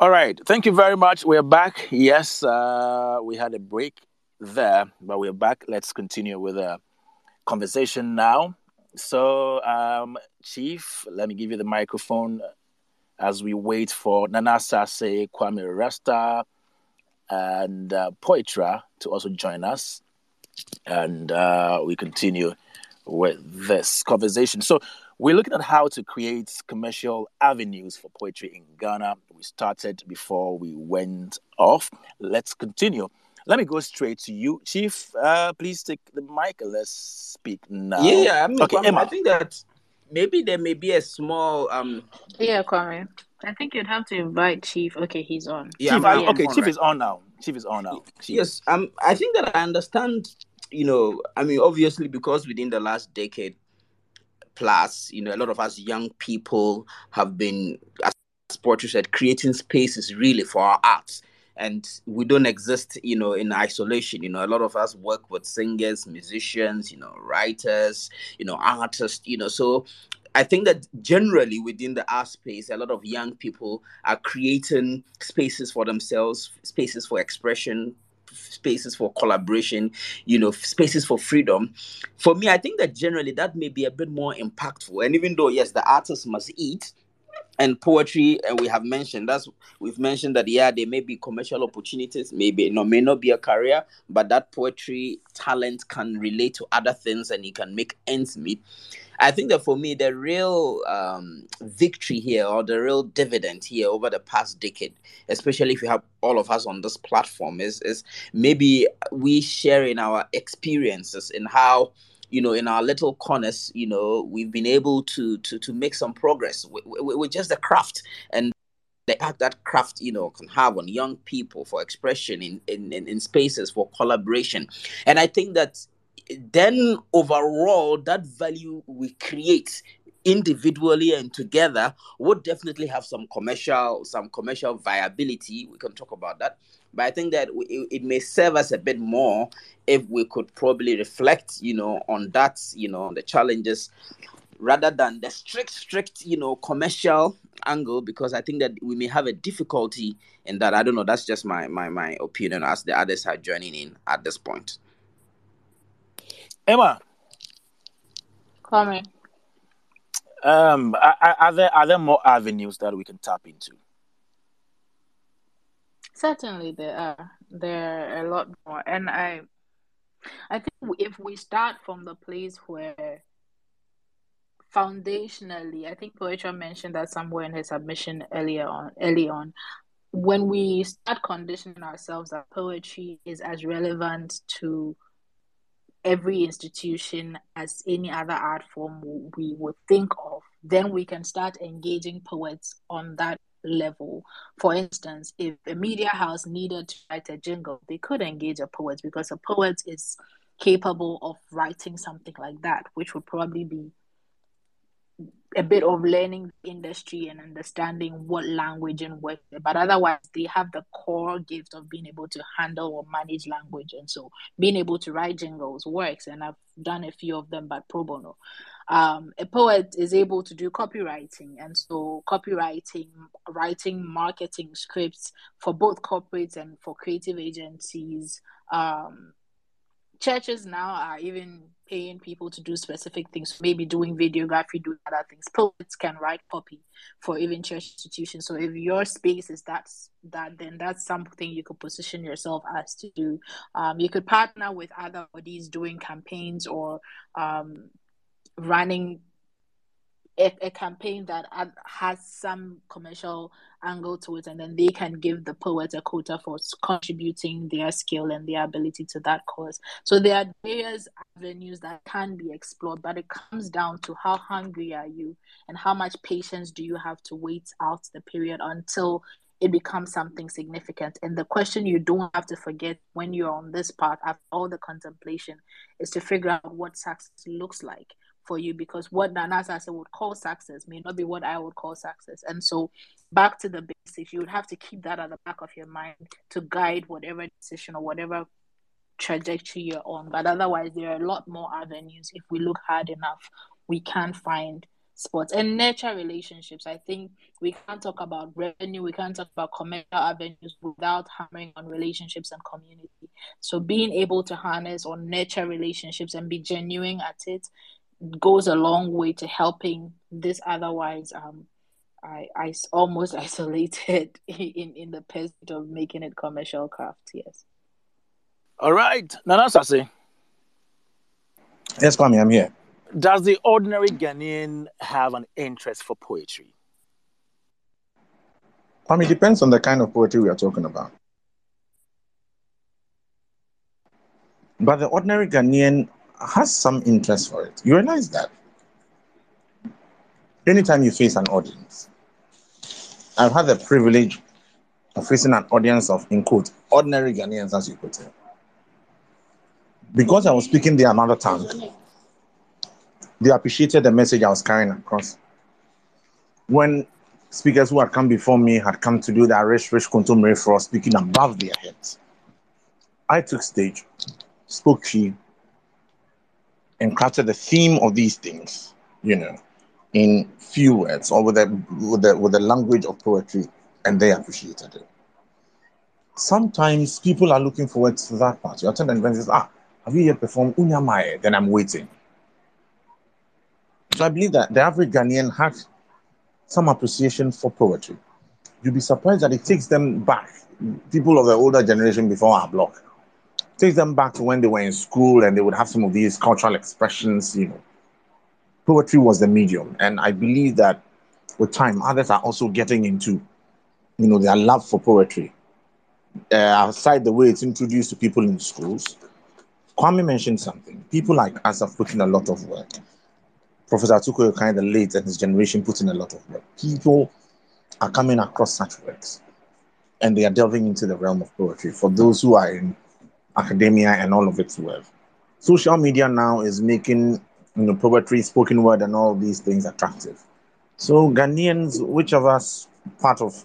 All right. Thank you very much. We're back. Yes, uh, we had a break there, but we're back. Let's continue with the conversation now. So, um, Chief, let me give you the microphone as we wait for Nana Asaase, Kwame Rasta, and uh, Poetra to also join us. And uh, we continue with this conversation. So, we're looking at how to create commercial avenues for poetry in Ghana. We started before we went off. Let's continue. Let me go straight to you, Chief. Uh, please take the mic and let's speak now. Yeah, I mean, okay, Emma. I think that maybe there may be a small um. Yeah, Kwame. I think you'd have to invite Chief. Okay, he's on. Yeah, Chief, I, okay, on, Chief right? is on now. Chief is on now. Chief. Yes, um, I think that I understand. You know, I mean, obviously, because within the last decade, plus, you know, a lot of us young people have been, as Poetra said, creating spaces really for our arts. And we don't exist, you know, in isolation. You know, a lot of us work with singers, musicians, you know, writers, you know, artists, you know. So I think that generally within the art space, a lot of young people are creating spaces for themselves, spaces for expression, spaces for collaboration, you know, spaces for freedom. For me, I think that generally that may be a bit more impactful. And even though, yes, the artist must eat, and poetry and we have mentioned that's we've mentioned that yeah there may be commercial opportunities maybe no may not be a career but that poetry talent can relate to other things and it can make ends meet I think that for me, the real um, victory here or the real dividend here over the past decade, especially if you have all of us on this platform, is is maybe we sharing our experiences in how you know in our little corners you know we've been able to to to make some progress with, with, just the craft and the that craft you know can have on young people for expression in, in in spaces for collaboration. And i think that then overall that value we create individually and together would definitely have some commercial some commercial viability. We can talk about that. But i think that it, it may serve us a bit more if we could probably reflect you know on that you know the challenges rather than the strict strict you know commercial angle because i think that we may have a difficulty in that. I don't know. That's just my my my opinion as the others are joining in at this point Emma. Coming. Um, are, are there are there more avenues that we can tap into? Certainly, there are. There are a lot more, and I, I think if we start from the place where foundationally, I think Poetra mentioned that somewhere in his submission earlier on, early on, when we start conditioning ourselves that poetry is as relevant to every institution as any other art form we would think of, then we can start engaging poets on that level. For instance, if a media house needed to write a jingle, they could engage a poet because a poet is capable of writing something like that, which would probably be a bit of learning the industry and understanding what language and what but otherwise they have the core gift of being able to handle or manage language. And so being able to write jingles works and i've done a few of them but pro bono. Um, a poet is able to do copywriting and so copywriting writing marketing scripts for both corporates and for creative agencies um, churches now are even paying people to do specific things, maybe doing videography, doing other things. Poets can write copy for even church institutions. So if your space is that, that then that's something you could position yourself as to do. Um, you could partner with other bodies doing campaigns or um, running a, a campaign that has some commercial angle to it, and then they can give the poet a quota for contributing their skill and their ability to that cause. So there are various avenues that can be explored, but it comes down to how hungry are you and how much patience do you have to wait out the period until it becomes something significant. And the question you don't have to forget when you're on this path after all the contemplation is to figure out what success looks like for you because what Nana said would call success may not be what I would call success. And so back to the basics, you would have to keep that at the back of your mind to guide whatever decision or whatever trajectory you're on. But otherwise there are a lot more avenues. If we look hard enough, we can find sports and nurture relationships. I think we can't talk about revenue, we can't talk about commercial avenues without hammering on relationships and community. So being able to harness or nurture relationships and be genuine at it goes a long way to helping this otherwise um I, I almost isolated in, in the pursuit of making it commercial craft. Yes. All right, Nana Asaase. Yes, Kwame, I'm here. Does the ordinary Ghanaian have an interest for poetry? Kwame, it depends on the kind of poetry we are talking about. But the ordinary Ghanaian has some interest for it. You realize that? Anytime you face an audience, I've had the privilege of facing an audience of, in quote, ordinary Ghanaians, as you put it. Because I was speaking their mother tongue, they appreciated the message I was carrying across. When speakers who had come before me had come to do the Arish Rich Kontomere for speaking above their heads, I took stage, spoke to and crafted the theme of these things, you know, in few words or with the with the with the language of poetry, and they appreciated it. Sometimes people are looking forward to that part. You attend an event says, ah, have you yet performed Unyamaye? Then I'm waiting. So I believe that the average Ghanaian has some appreciation for poetry. You'd be surprised that it takes them back, people of the older generation before our block, takes them back to when they were in school and they would have some of these cultural expressions, you know. Poetry was the medium. And I believe that with time, others are also getting into, you know, their love for poetry. Uh, aside the way it's introduced to people in schools, Kwame mentioned something. People like us have put in a lot of work. Professor Atukwei Okai of late and his generation put in a lot of work. People are coming across such works and they are delving into the realm of poetry. For those who are in academia and all of its worth. Social media now is making you know poetry, spoken word, and all these things attractive. So Ghanaians, which of us part of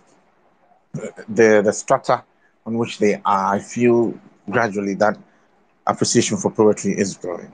the the strata on which they are, I feel gradually that appreciation for poetry is growing.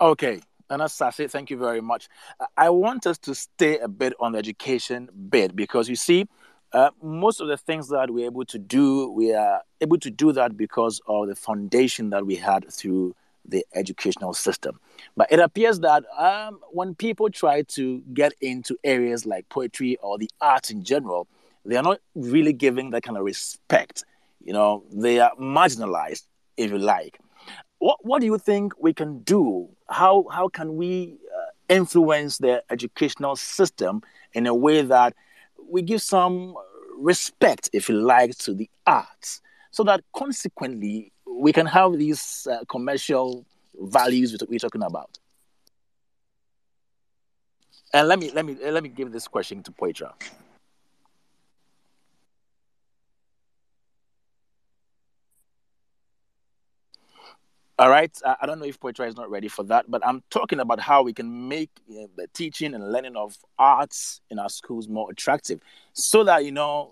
Okay, Nana Asaase, thank you very much. I want us to stay a bit on the education bit because you see, uh, most of the things that we're able to do, we are able to do that because of the foundation that we had through the educational system. But it appears that um, when people try to get into areas like poetry or the arts in general, they are not really giving that kind of respect. You know, they are marginalized, if you like. What What do you think we can do? How How can we uh, influence the educational system in a way that we give some respect, if you like, to the arts, so that consequently we can have these uh, commercial values we're talking about. And let me let me let me give this question to Poetra. All right. Uh, I, don't know if Poetra is not ready for that, but I'm talking about how we can make you know, the teaching and learning of arts in our schools more attractive so that, you know,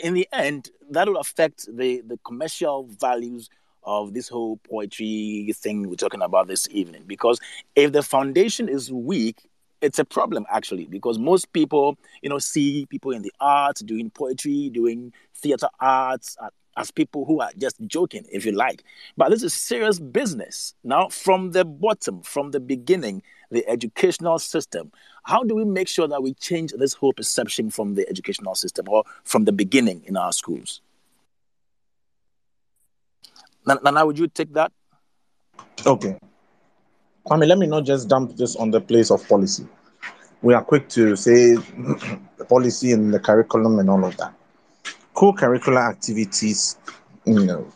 in the end, that will affect the, the commercial values of this whole poetry thing we're talking about this evening. Because if the foundation is weak, it's a problem actually because most people you know see people in the arts doing poetry doing theater arts as people who are just joking, if you like. But this is serious business. Now, from the bottom, from the beginning, the educational system, how do we make sure that we change this whole perception from the educational system or from the beginning in our schools? Nana, would you take that? Okay. Kwame, let me not just dump this on the place of policy. We are quick to say policy and the curriculum and all of that co-curricular activities, you know,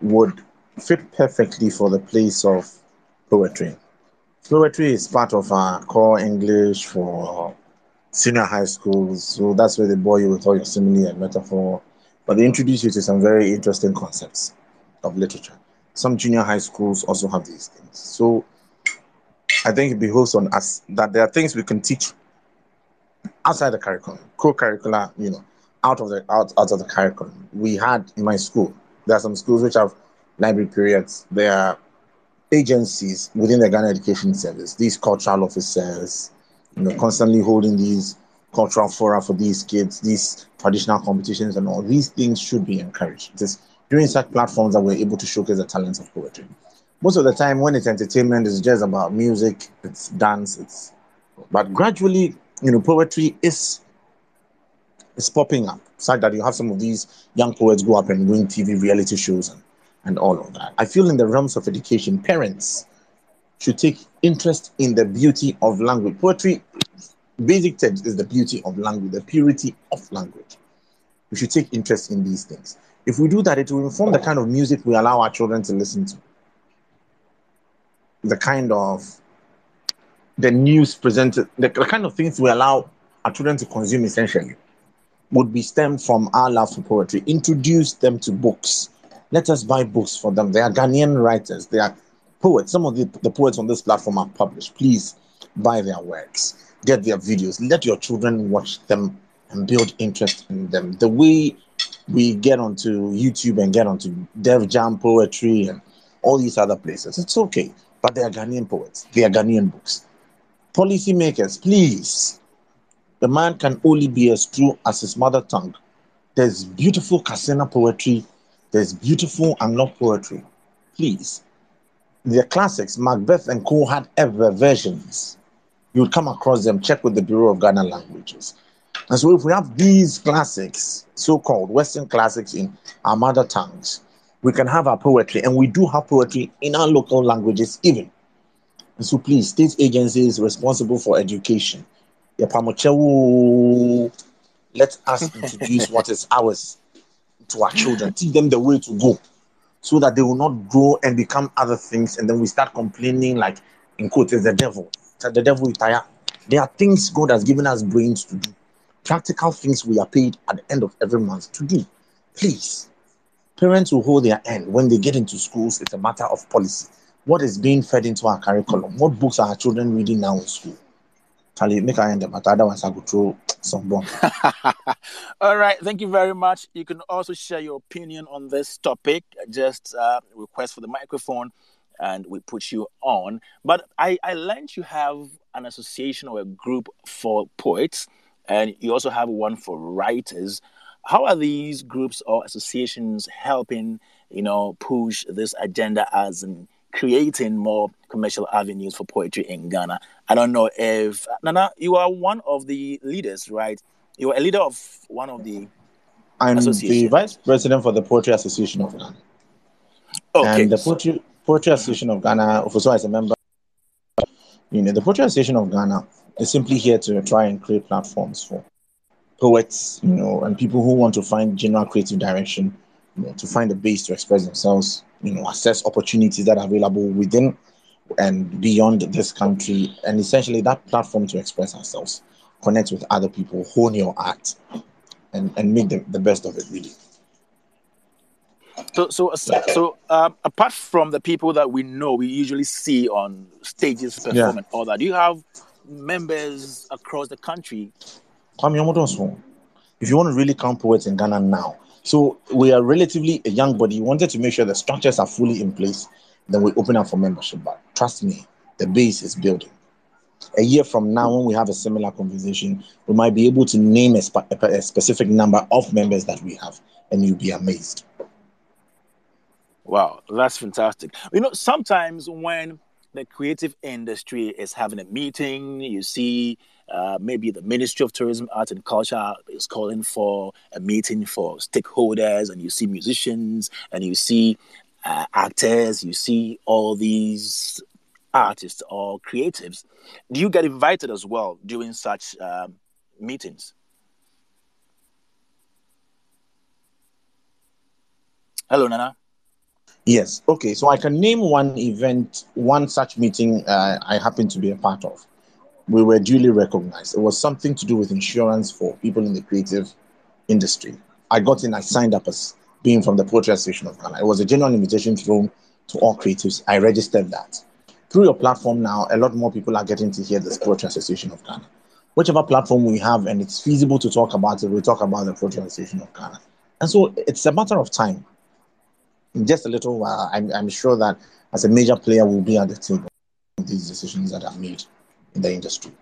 would fit perfectly for the place of poetry. Poetry is part of our core English for senior high schools, so that's where they bore you with all your simile and metaphor. But they introduce you to some very interesting concepts of literature. Some junior high schools also have these things. So I think it behoves on us that there are things we can teach outside the curriculum, co-curricular, you know, out of the out, out of the curriculum. We had in my school, there are some schools which have library periods, there are agencies within the Ghana Education Service, these cultural officers, you know, constantly holding these cultural fora for these kids, these traditional competitions and all. These things should be encouraged. It is during such platforms that we're able to showcase the talents of poetry. Most of the time, when it's entertainment, it's just about music, it's dance, it's. But gradually, you know, poetry is is popping up, such that you have some of these young poets go up and win TV reality shows and, and all of that. I feel in the realms of education, parents should take interest in the beauty of language. Poetry, basic text is the beauty of language, the purity of language. We should take interest in these things. If we do that, it will inform the kind of music we allow our children to listen to, the kind of the news presented, the, the kind of things we allow our children to consume essentially would be stemmed from our love for poetry. Introduce them to books. Let us buy books for them. They are Ghanaian writers. They are poets. Some of the, the poets on this platform are published. Please buy their works, get their videos. Let your children watch them and build interest in them. The way we get onto YouTube and get onto Def Jam poetry and all these other places, it's okay. But they are Ghanaian poets. They are Ghanaian books. Policymakers, please the man can only be as true as his mother tongue. There's beautiful Kasena poetry, there's beautiful Anlo poetry. Please. The classics, Macbeth and Co. had ever versions. You would come across them, check with the Bureau of Ghana Languages. And so, if we have these classics, so called Western classics in our mother tongues, we can have our poetry, and we do have poetry in our local languages, even. And so, please, state agencies responsible for education, let us introduce what is ours to our children, teach them the way to go so that they will not grow and become other things. And then we start complaining, like, in quotes, the devil. The devil is tired. There are things God has given us brains to do, practical things we are paid at the end of every month to do. Please, parents will hold their end when they get into schools. It's a matter of policy. What is being fed into our curriculum? What books are our children reading now in school? Charlie, make I end them, but otherwise I go throw some bomb. All right, thank you very much. You can also share your opinion on this topic. Just uh, request for the microphone, and we put you on. But I, I learned you have an association or a group for poets, and you also have one for writers. How are these groups or associations helping, you know, push this agenda as an creating more commercial avenues for poetry in Ghana. I don't know if Nana, you are one of the leaders, right? You are a leader of one of the. I'm the vice president for the Poetry Association of Ghana. Okay. And the Poetry, Poetry Association of Ghana, also as a member, you know, the Poetry Association of Ghana is simply here to try and create platforms for poets, you know, and people who want to find general creative direction, you know, to find a base to express themselves you know, assess opportunities that are available within and beyond this country, and essentially that platform to express ourselves, connect with other people, hone your art, and, and make the, the best of it, really. So, so, so, um, apart from the people that we know, we usually see on stages performing yeah. and all that, do you have members across the country? If you want to really count poets in Ghana now, so we are relatively a young body. We wanted to make sure the structures are fully in place. Then we open up for membership. But trust me, the base is building. A year from now, when we have a similar conversation, we might be able to name a, spe- a specific number of members that we have, and you'll be amazed. Wow, that's fantastic. You know, sometimes when the creative industry is having a meeting, you see uh, maybe the Ministry of Tourism, Art and Culture is calling for a meeting for stakeholders, and you see musicians, and you see uh, actors, you see all these artists or creatives. Do you get invited as well during such um, meetings? Hello, Nana. Yes. Okay. So I can name one event, one such meeting uh, I happen to be a part of we were duly recognized. It was something to do with insurance for people in the creative industry. I got in, I signed up as being from the Poetry Association of Ghana. It was a genuine invitation thrown to all creatives. I registered that. Through your platform now, a lot more people are getting to hear the Poetry Association of Ghana. Whichever platform we have and it's feasible to talk about it, we talk about the Poetry Association of Ghana. And so it's a matter of time. in just a little while, I'm, I'm sure that as a major player, we'll be at the table of these decisions that are made in the industry.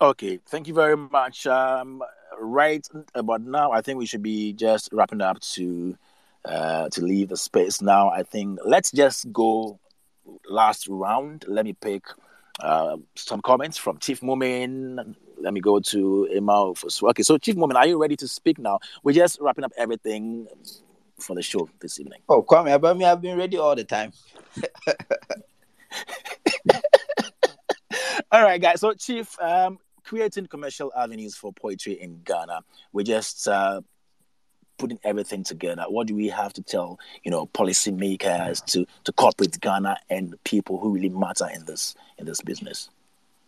Okay, thank you very much. Um, right about now, I think we should be just wrapping up to uh, to leave the space now. I think let's just go last round. Let me pick uh, some comments from Chief Moomen. Let me go to Emma. Okay, so Chief Moomen, are you ready to speak now? We're just wrapping up everything for the show this evening. Oh, Kwame, about me, I've been ready all the time. all right, guys. So, Chief, um, creating commercial avenues for poetry in Ghana. We're just uh, putting everything together. What do we have to tell, you know, policymakers to to corporate Ghana and people who really matter in this in this business?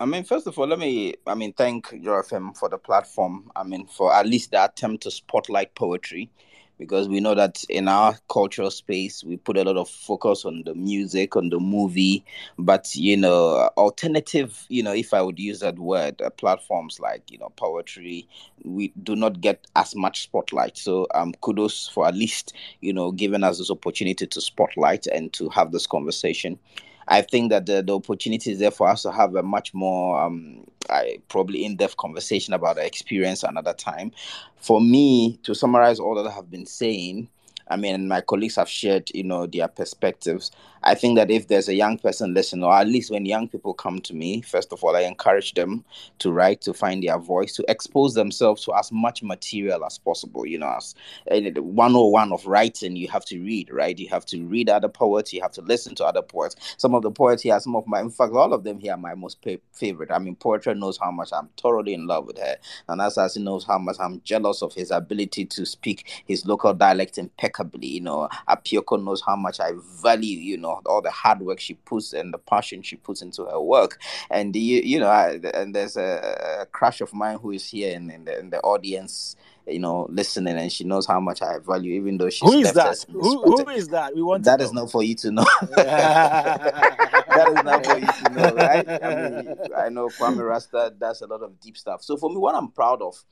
I mean, first of all, let me, I mean, thank Joy FM for the platform. I mean, for at least the attempt to spotlight poetry because we know that in our cultural space we put a lot of focus on the music on the movie. But you know alternative you know if i would use that word uh, platforms like you know poetry we do not get as much spotlight. So um kudos for at least you know giving us this opportunity to spotlight and to have this conversation I think that the, the opportunity is there for us to have a much more um, I, probably in-depth conversation about the experience another time. For me, to summarize all that I have been saying, I mean, my colleagues have shared, you know, their perspectives. I think that if there's a young person listening, or at least when young people come to me, first of all, I encourage them to write, to find their voice, to expose themselves to as much material as possible. You know, as uh, 101 of writing, you have to read, right? You have to read other poets, you have to listen to other poets. Some of the poets here, some of my, in fact, all of them here are my most pa- favorite. I mean, Poetra knows how much I'm thoroughly in love with her. And Asaase knows how much I'm jealous of his ability to speak his local dialect impeccably. You know, Apiorkor knows how much I value, you know, know all the hard work she puts and the passion she puts into her work and you, you know I, and there's a, a, crush of mine who is here in, in, the, in the audience you know, listening, and she knows how much I value, even though she's who is that? Who, who is that? We want that is not for you to know. that is not for you to know, right? I mean, I know Kwame Rasta does a lot of deep stuff. So for me, what I'm proud of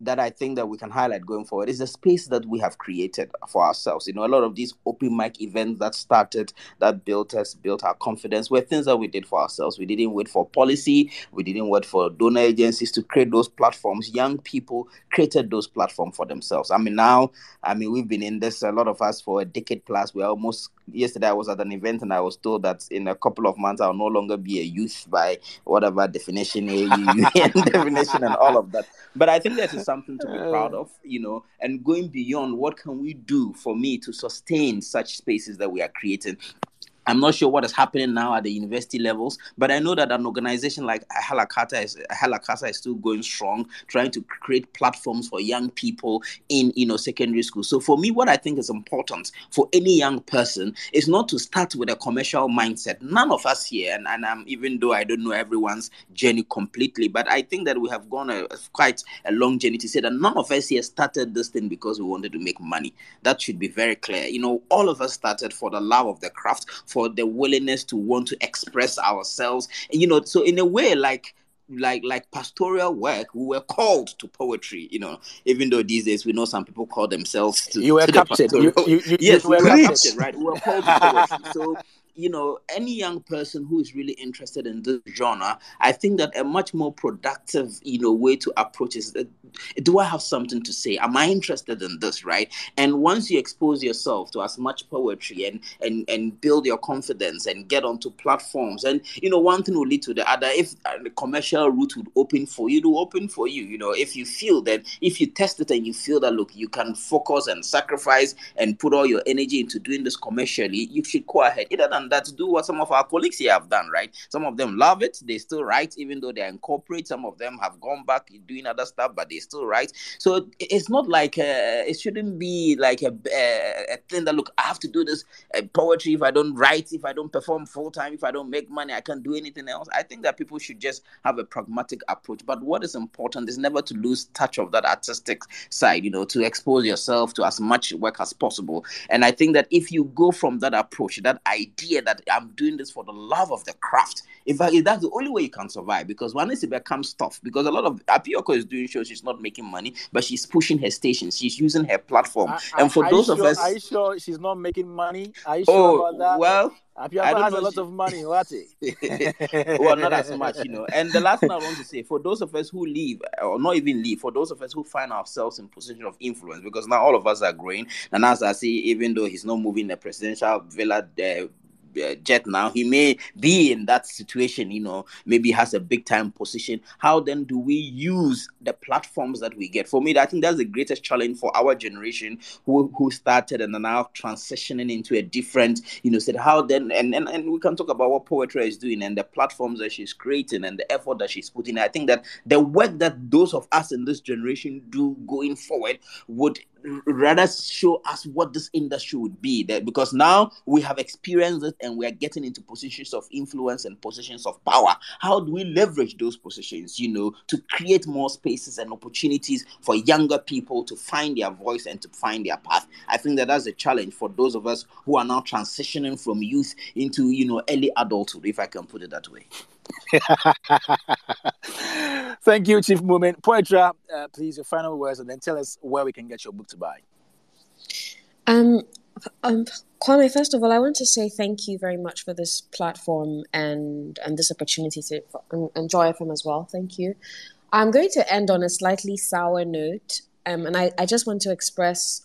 that I think that we can highlight going forward is the space that we have created for ourselves. You know, a lot of these open mic events that started, that built us, built our confidence, were things that we did for ourselves. We didn't wait for policy, we didn't wait for donor agencies to create those platforms. Young people created those platforms for themselves. I mean, now, I mean, we've been in this, a lot of us for a decade plus. We're almost yesterday I was at an event and I was told that in a couple of months I'll no longer be a youth by whatever definition, definition, and all of that. But I think that is something to be uh. proud of, you know, and going beyond what can we do for me to sustain such spaces that we are creating I'm not sure what is happening now at the university levels, but I know that an organization like Halakata is Halakasa is still going strong, trying to create platforms for young people in you know secondary school. So for me, what I think is important for any young person is not to start with a commercial mindset. None of us here, and, and um, even though I don't know everyone's journey completely, but I think that we have gone a, quite a long journey to say that none of us here started this thing because we wanted to make money. That should be very clear. You know, all of us started for the love of the craft for the willingness to want to express ourselves. And, you know, so in a way, like like like pastoral work, we were called to poetry. You know, even though these days we know some people call themselves to. You were to captured. You, you, you, yes, we were captured, right? We were called to poetry. So you know, any young person who is really interested in this genre, I think that a much more productive, you know, way to approach is uh, do I have something to say? Am I interested in this, right? And once you expose yourself to as much poetry and and and build your confidence and get onto platforms, and you know, one thing will lead to the other. If the commercial route would open for you, to open for you. You know, if you feel that if you test it and you feel that look, you can focus and sacrifice and put all your energy into doing this commercially, you should go ahead. Either that, do what some of our colleagues here have done, right? Some of them love it, they still write, even though they're in corporate. Some of them have gone back doing other stuff, but they still write. So it's not like uh, it shouldn't be like a, a, a, thing that look, I have to do this uh, poetry if I don't write, if I don't perform full time, if I don't make money, I can't do anything else. I think that people should just have a pragmatic approach. But what is important is never to lose touch of that artistic side, you know, to expose yourself to as much work as possible. And I think that if you go from that approach, that idea idea that I'm doing this for the love of the craft. In fact, that's the only way you can survive because once it becomes tough, because a lot of Apiorkor is doing shows, she's not making money, but she's pushing her station, she's using her platform. and for those of us, are you sure she's not making money? Are you sure oh, about that? Well, Apiorkor has a lot she... of money, what? well, not as much, you know. And the last thing I want to say, for those of us who leave, or not even leave, for those of us who find ourselves in position of influence, because now all of us are growing, and as I see, even though he's not moving the presidential villa, uh, uh, Uh, jet now he may be in that situation you know maybe has a big time position. How then do we use the platforms that we get? For me i think that's the greatest challenge for our generation who who started and are now transitioning into a different you know said how then and, and and we can talk about what Poetra is doing and the platforms that she's creating and the effort that she's putting. I think that the work that those of us in this generation do going forward would rather show us what this industry would be that because now we have experienced it and we are getting into positions of influence and positions of power. How do we leverage those positions you know to create more spaces and opportunities for younger people to find their voice and to find their path? I think that that's a challenge for those of us who are now transitioning from youth into you know early adulthood if i can put it that way Thank you, Chief Moomen. Poetra, uh, please, your final words, and then tell us where we can get your book to buy. Um, um, Kwame, first of all, I want to say thank you very much for this platform and and this opportunity to enjoy from as well. Thank you. I'm going to end on a slightly sour note, um, and I, I just want to express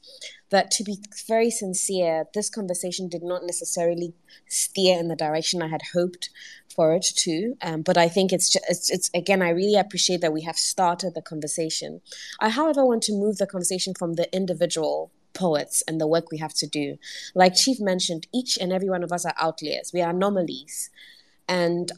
that to be very sincere, this conversation did not necessarily steer in the direction I had hoped for it to. Um, but I think it's, just, it's, it's again, I really appreciate that we have started the conversation. I, however, want to move the conversation from the individual poets and the work we have to do. Like Chief mentioned, each and every one of us are outliers. We are anomalies, and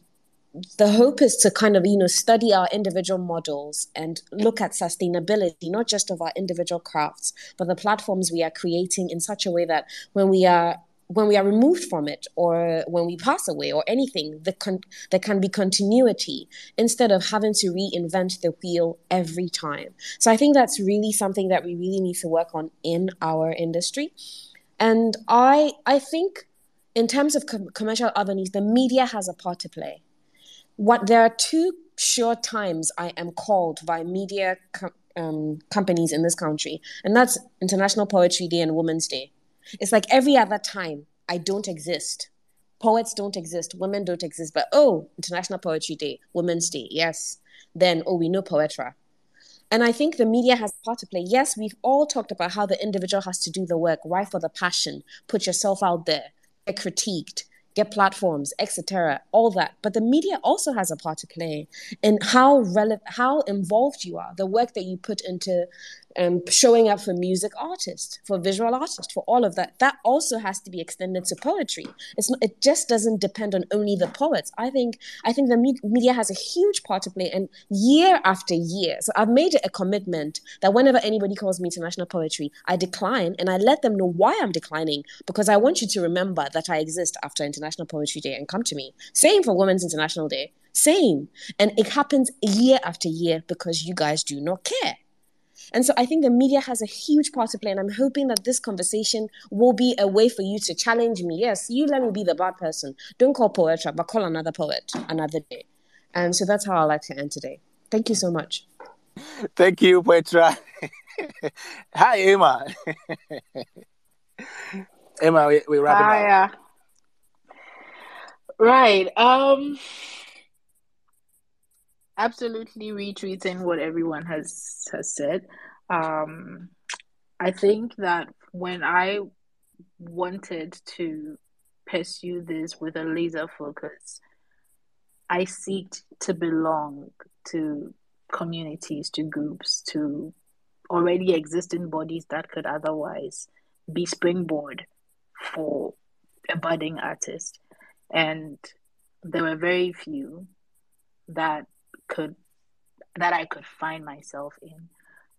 the hope is to kind of you know study our individual models and look at sustainability not just of our individual crafts but the platforms we are creating in such a way that when we are when we are removed from it or when we pass away or anything the con- there can be continuity instead of having to reinvent the wheel every time. So i think that's really something that we really need to work on in our industry. And i i think in terms of com- commercial avenues the media has a part to play what there are two sure times I am called by media com- um, companies in this country, and that's International Poetry Day and Women's Day. It's like every other time I don't exist. Poets don't exist, women don't exist, but oh, International Poetry Day, Women's Day, yes. Then, oh, we know Poetra. And I think the media has a part to play. Yes, we've all talked about how the individual has to do the work, write for the passion, put yourself out there, get critiqued, get platforms, etc., all that. But the media also has a part to play in how relevant, how involved you are, the work that you put into um, showing up for music artists, for visual artists, for all of that. That also has to be extended to poetry. It's not, it just doesn't depend on only the poets. I think I think the me- media has a huge part to play, and year after year. So I've made it a commitment that whenever anybody calls me international poetry, I decline, and I let them know why I'm declining because I want you to remember that I exist after International Poetry Day and come to me. Same for Women's International Day. Same. And it happens year after year because you guys do not care. And so I think the media has a huge part to play. And I'm hoping that this conversation will be a way for you to challenge me. Yes, you let me be the bad person. Don't call Poetra, but call another poet another day. And so that's how I like to end today. Thank you so much. Thank you, Poetra. Hi, Emma. Emma, we, we wrapping Hi, up. Uh, right. Um absolutely retweeting what everyone has has said. Um, I think that when I wanted to pursue this with a laser focus, I seeked to belong to communities, to groups, to already existing bodies that could otherwise be springboard for a budding artist. And there were very few that could that I could find myself in.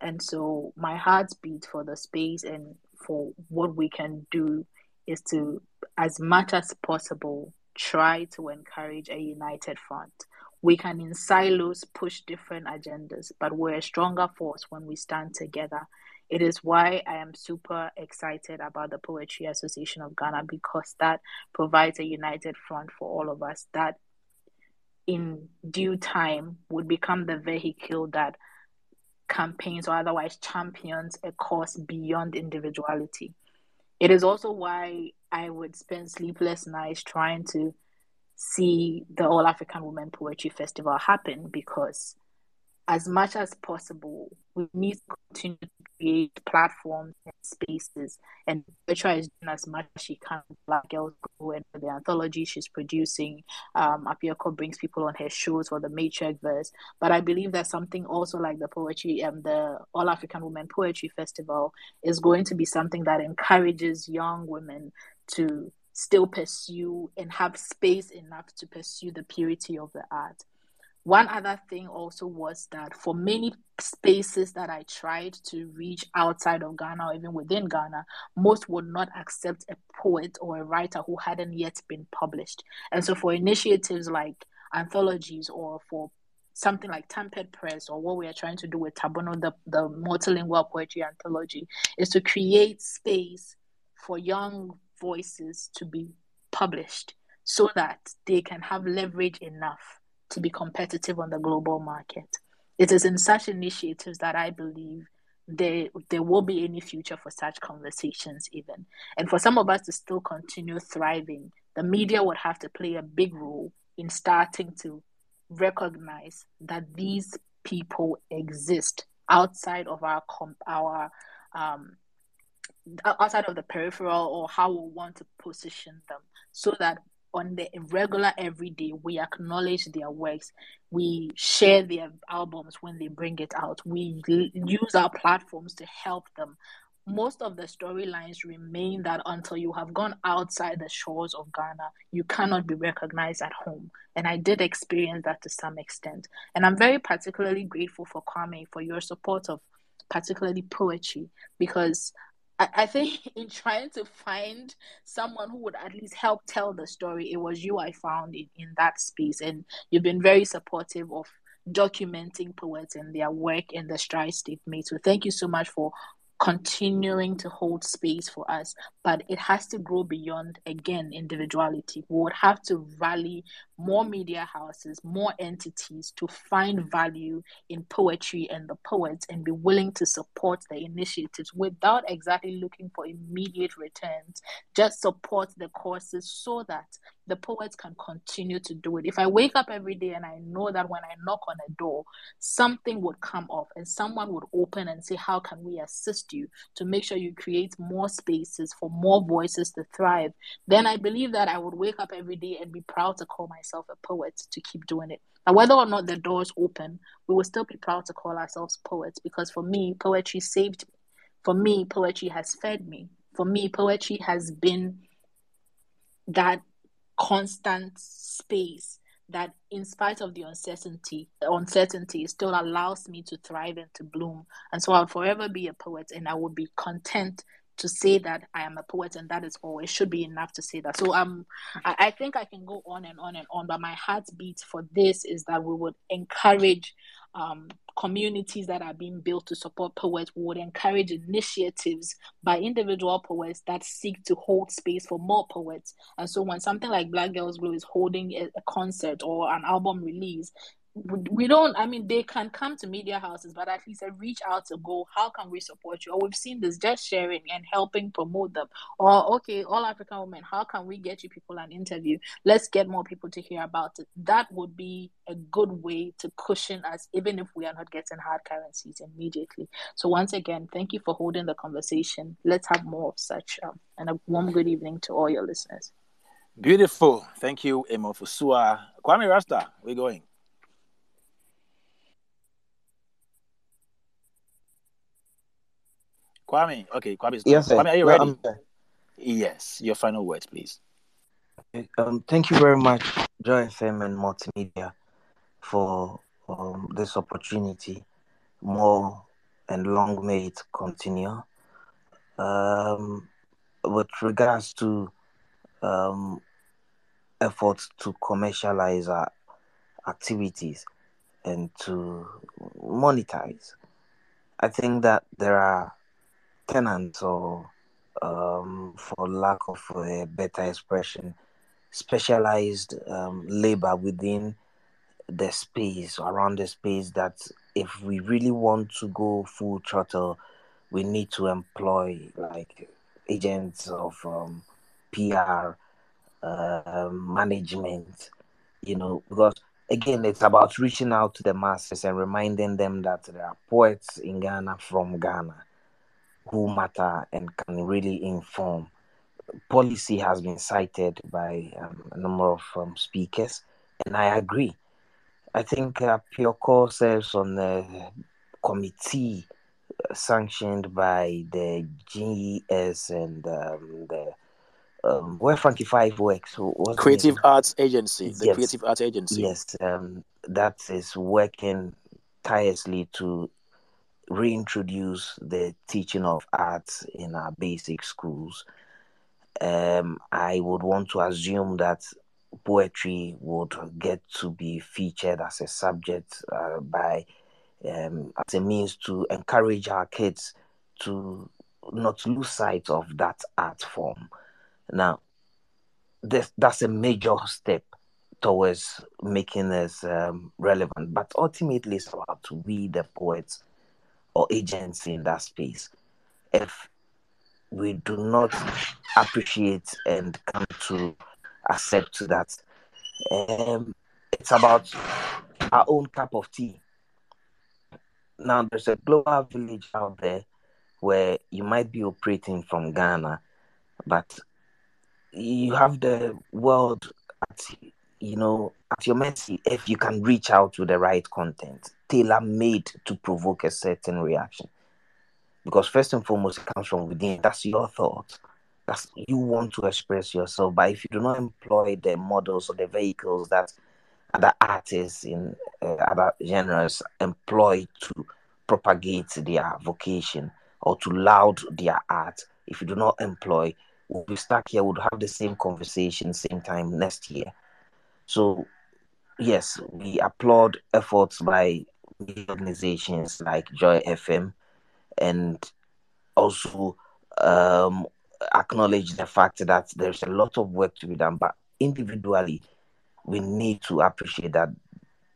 And so my heart beat for the space and for what we can do is to, as much as possible, try to encourage a united front. We can, in silos, push different agendas, but we're a stronger force when we stand together It is why I am super excited about the Poetry Association of Ghana because that provides a united front for all of us that in due time would become the vehicle that campaigns or otherwise champions a cause beyond individuality. It is also why I would spend sleepless nights trying to see the All African Women Poetry Festival happen because as much as possible, we need to continue to create platforms and spaces. And Poetra is doing as much as she can. Black Girls Glow and the anthology she's producing. Um, brings people on her shows for the Matriarch verse. But I believe that something also like the poetry and um, the All African Women Poetry Festival is going to be something that encourages young women to still pursue and have space enough to pursue the purity of the art. One other thing also was that for many spaces that I tried to reach outside of Ghana or even within Ghana, most would not accept a poet or a writer who hadn't yet been published. And so for initiatives like anthologies or for something like Tempered Press or what we are trying to do with Tabono, the, the multilingual poetry anthology, is to create space for young voices to be published so that they can have leverage enough to be competitive on the global market. It is in such initiatives that I believe there there will be any future for such conversations even. And for some of us to still continue thriving, the media would have to play a big role in starting to recognize that these people exist outside of our comp- our um, outside of the peripheral or how we want to position them so that on the regular everyday we acknowledge their works we share their albums when they bring it out we use our platforms to help them most of the storylines remain that until you have gone outside the shores of Ghana, you cannot be recognized at home. And I did experience that to some extent. And I'm very particularly grateful for Kwame for your support of particularly poetry because I, I think in trying to find someone who would at least help tell the story, it was you I found in, in that space. And you've been very supportive of documenting poets and their work and the strides they've made. So thank you so much for continuing to hold space for us, but it has to grow beyond, again, individuality. We would have to rally more media houses, more entities to find value in poetry and the poets and be willing to support the initiatives without exactly looking for immediate returns. Just support the courses so that the poets can continue to do it. If I wake up every day and I know that when I knock on a door, something would come off and someone would open and say, How can we assist you to make sure you create more spaces for more voices to thrive? Then I believe that I would wake up every day and be proud to call myself a poet to keep doing it. Now, whether or not the doors open, we will still be proud to call ourselves poets because for me, poetry saved me. For me, poetry has fed me. For me, poetry has been that constant space that in spite of the uncertainty uncertainty still allows me to thrive and to bloom. And so i'll forever be a poet and i will be content to say that I am a poet and that is all. It should be enough to say that. So um I, I think I can go on and on and on, but my heartbeat for this is that we would encourage um, communities that are being built to support poets. We would encourage initiatives by individual poets that seek to hold space for more poets. And so when something like Black Girls Glow is holding a, a concert or an album release, we don't i mean they can come to media houses but at least they reach out to go how can we support you? Or we've seen this just sharing and helping promote them. Or okay all african women how can we get you people an interview? Let's get more people to hear about it. That would be a good way to cushion us even if we are not getting hard currencies immediately. So once again thank you for holding the conversation. Let's have more of such um, and a warm good evening to all your listeners. Beautiful. Thank you Emo Fusua. kwame rasta we're going Kwame, okay, Kwame. Yes, Kwame, are you ready? ready? yes, your final words, please. Um, thank you very much, Joy FM and Multimedia, for um, this opportunity. More and long may it continue. Um, with regards to um, efforts to commercialize our activities and to monetize, I think that there are tenants or um, for lack of a better expression, specialized um, labor within the space, around the space that if we really want to go full throttle, we need to employ like agents of um, PR, uh, management, you know, because again, it's about reaching out to the masses and reminding them that there are poets in Ghana from Ghana who matter and can really inform. Policy has been cited by um, a number of um, speakers, and I agree. I think uh, Pioko serves on the committee uh, sanctioned by the GES and um, the um, where Frankie Five works. Creative Arts Agency, the yes. Creative Arts Agency. Yes, um, that is working tirelessly to reintroduce the teaching of arts in our basic schools. Um, I would want to assume that poetry would get to be featured as a subject uh, by um, as a means to encourage our kids to not lose sight of that art form. Now, this, that's a major step towards making us um, relevant, but ultimately it's about we, the poets or agents in that space. If we do not appreciate and come to accept that, um, it's about our own cup of tea. Now, there's a global village out there where you might be operating from Ghana, but you have the world at you know at your mercy if you can reach out with the right content tailor made to provoke a certain reaction. Because first and foremost it comes from within. That's your thought. That's you want to express yourself. But if you do not employ the models or the vehicles that other artists in uh, other genres employ to propagate their vocation or to laud their art if you do not employ we'll be stuck here, we'll have the same conversation same time next year. So, yes, we applaud efforts by organizations like Joy FM and also um, acknowledge the fact that there's a lot of work to be done, but individually, we need to appreciate that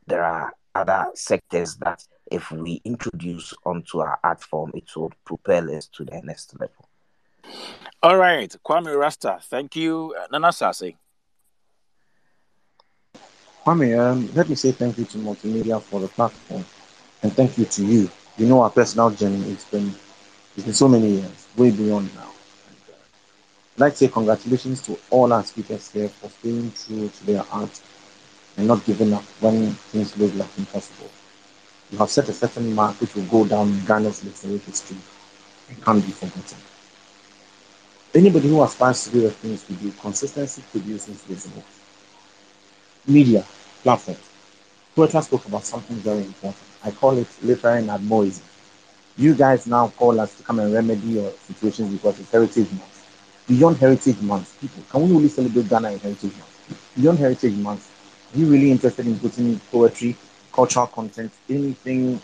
there are other sectors that if we introduce onto our art form, it will propel us to the next level. All right, Kwame Rasta, thank you. Uh, Nana Asaase. Kwame, um, let me say thank you to Multimedia for the platform, and thank you to you. You know our personal journey. It's been it's been so many years, way beyond now. And, uh, I'd like to say congratulations to all our speakers here for staying true to their art and not giving up when things look like impossible. You have set a certain mark which will go down in Ghana's literary history and can't be forgotten. Anybody who aspires to do the things we do, consistency produces results. Media, platforms. Poetra spoke about something very important. I call it literary admoism. You guys now call us to come and remedy your situations because it's Heritage Month. Beyond Heritage Month, people, can we really celebrate Ghana in Heritage Month? Beyond Heritage Month, are you really interested in putting poetry, cultural content, anything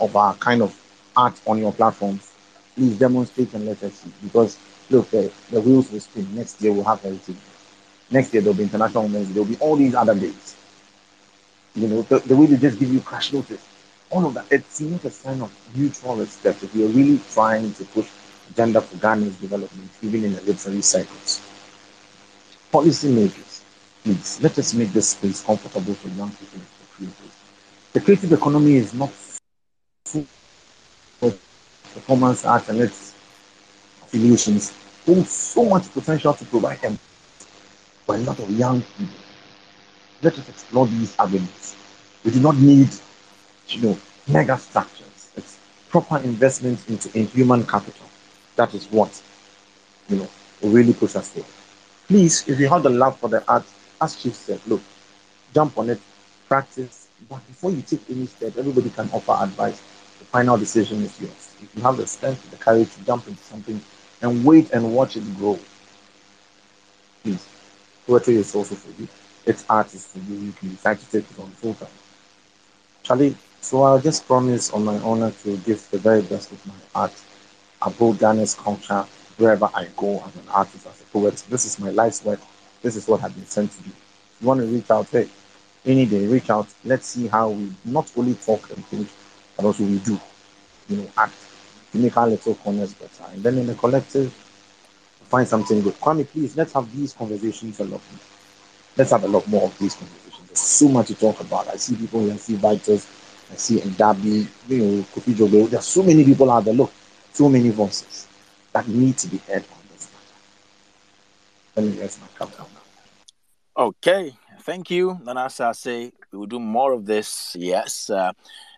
of our kind of art on your platforms? Please demonstrate and let us see because look, the, the wheels will spin. Next year we'll have heritage. Next year there'll be International Women's. There'll be all these other days. You know, the, the way they just give you crash notice. All of that. It's not a sign of mutual respect if you're really trying to push agenda for Ghana's development, even in the literary cycles. Policymakers, please, let us make this space comfortable for young people and for creators. The creative economy is not of performance art and its affiliations hold so much potential to provide them for a lot of young people. Let us explore these avenues. We do not need, you know, mega structures. It's proper investment into in human capital. That is what, you know, really push us forward. Please, if you have the love for the art, as Chief said, look, jump on it, practice. But before you take any step, everybody can offer advice. The final decision is yours. If you have the strength, the courage to jump into something and wait and watch it grow. Please, poetry is also for you. It's art is for you. You can decide to take it on full time. Charlie, so I'll just promise on my honor to give the very best of my art uphold Ghana's culture wherever I go as an artist, as a poet. This is my life's work. This is what I've been sent to do. If you want to reach out, hey, any day, reach out. Let's see how we not only talk and think, but also we do, you know, act to make our little corners better. And then in the collective, find something good. Kwame, please, let's have these conversations a lot more. Let's have a lot more of these conversations. There's so much to talk about. I see people here, I see Vitus, I see Ndabi, you know, Kofi Jogo. There's so many people out there. Look, so many voices that need to be heard on this matter. Let me rest my countdown now. Okay, thank you. And as I say, we will do more of this. Yes. Uh,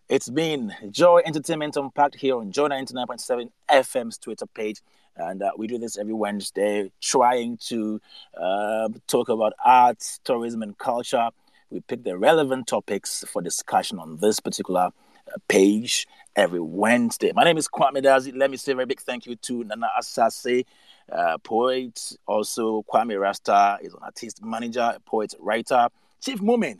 it's been Joy Entertainment Unpacked here on Joy 99.7 FM's Twitter page. And uh, we do this every Wednesday, trying to uh, talk about arts, tourism, and culture. We pick the relevant topics for discussion on this particular uh, page every Wednesday. My name is Kwame Dadzie. Let me say a very big thank you to Nana Asaase, uh, poet. Also, Kwame Rasta is an artist manager, poet, writer. Chief Moomen,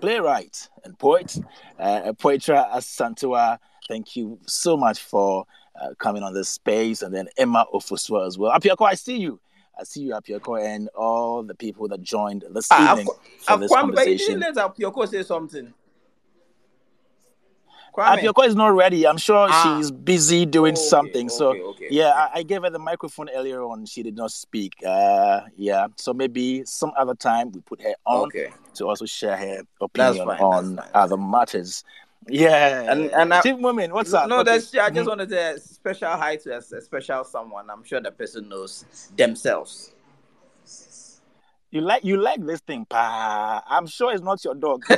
playwright and poet. Uh, Poetra Asantewa, thank you so much for uh, coming on this space. And then Emma Ofuswa as well. Apiorkor, I see you. I see you, Apiorkor, and all the people that joined this Ah, evening I've- for I've this Kwame, but you conversation. let Apiorkor say something. Kwame. Apiorkor is not ready. I'm sure Ah. she's busy doing Okay, something. so okay, okay, yeah, okay. I, I gave her the microphone earlier on. She did not speak. Uh, yeah. So maybe some other time we put her on Okay. to also share her opinion fine, on other matters. Yeah. And- and I- Chief Moomen, what's up? No, Okay. that's I just Mhm. wanted to say special hi to a, a special someone. I'm sure the person knows themselves. You like you like this thing, pa. I'm sure it's not your dog.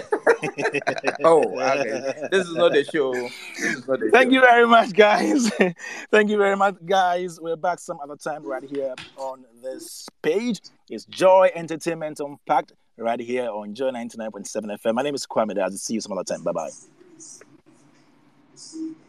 Oh, okay. This is not the show. This is not the Thank show. you very much, guys. Thank you very much, guys. We're back some other time right here on this page. It's Joy Entertainment Unpacked right here on Joy 99.7 FM. My name is Kwame I'll See you some other time. Bye bye see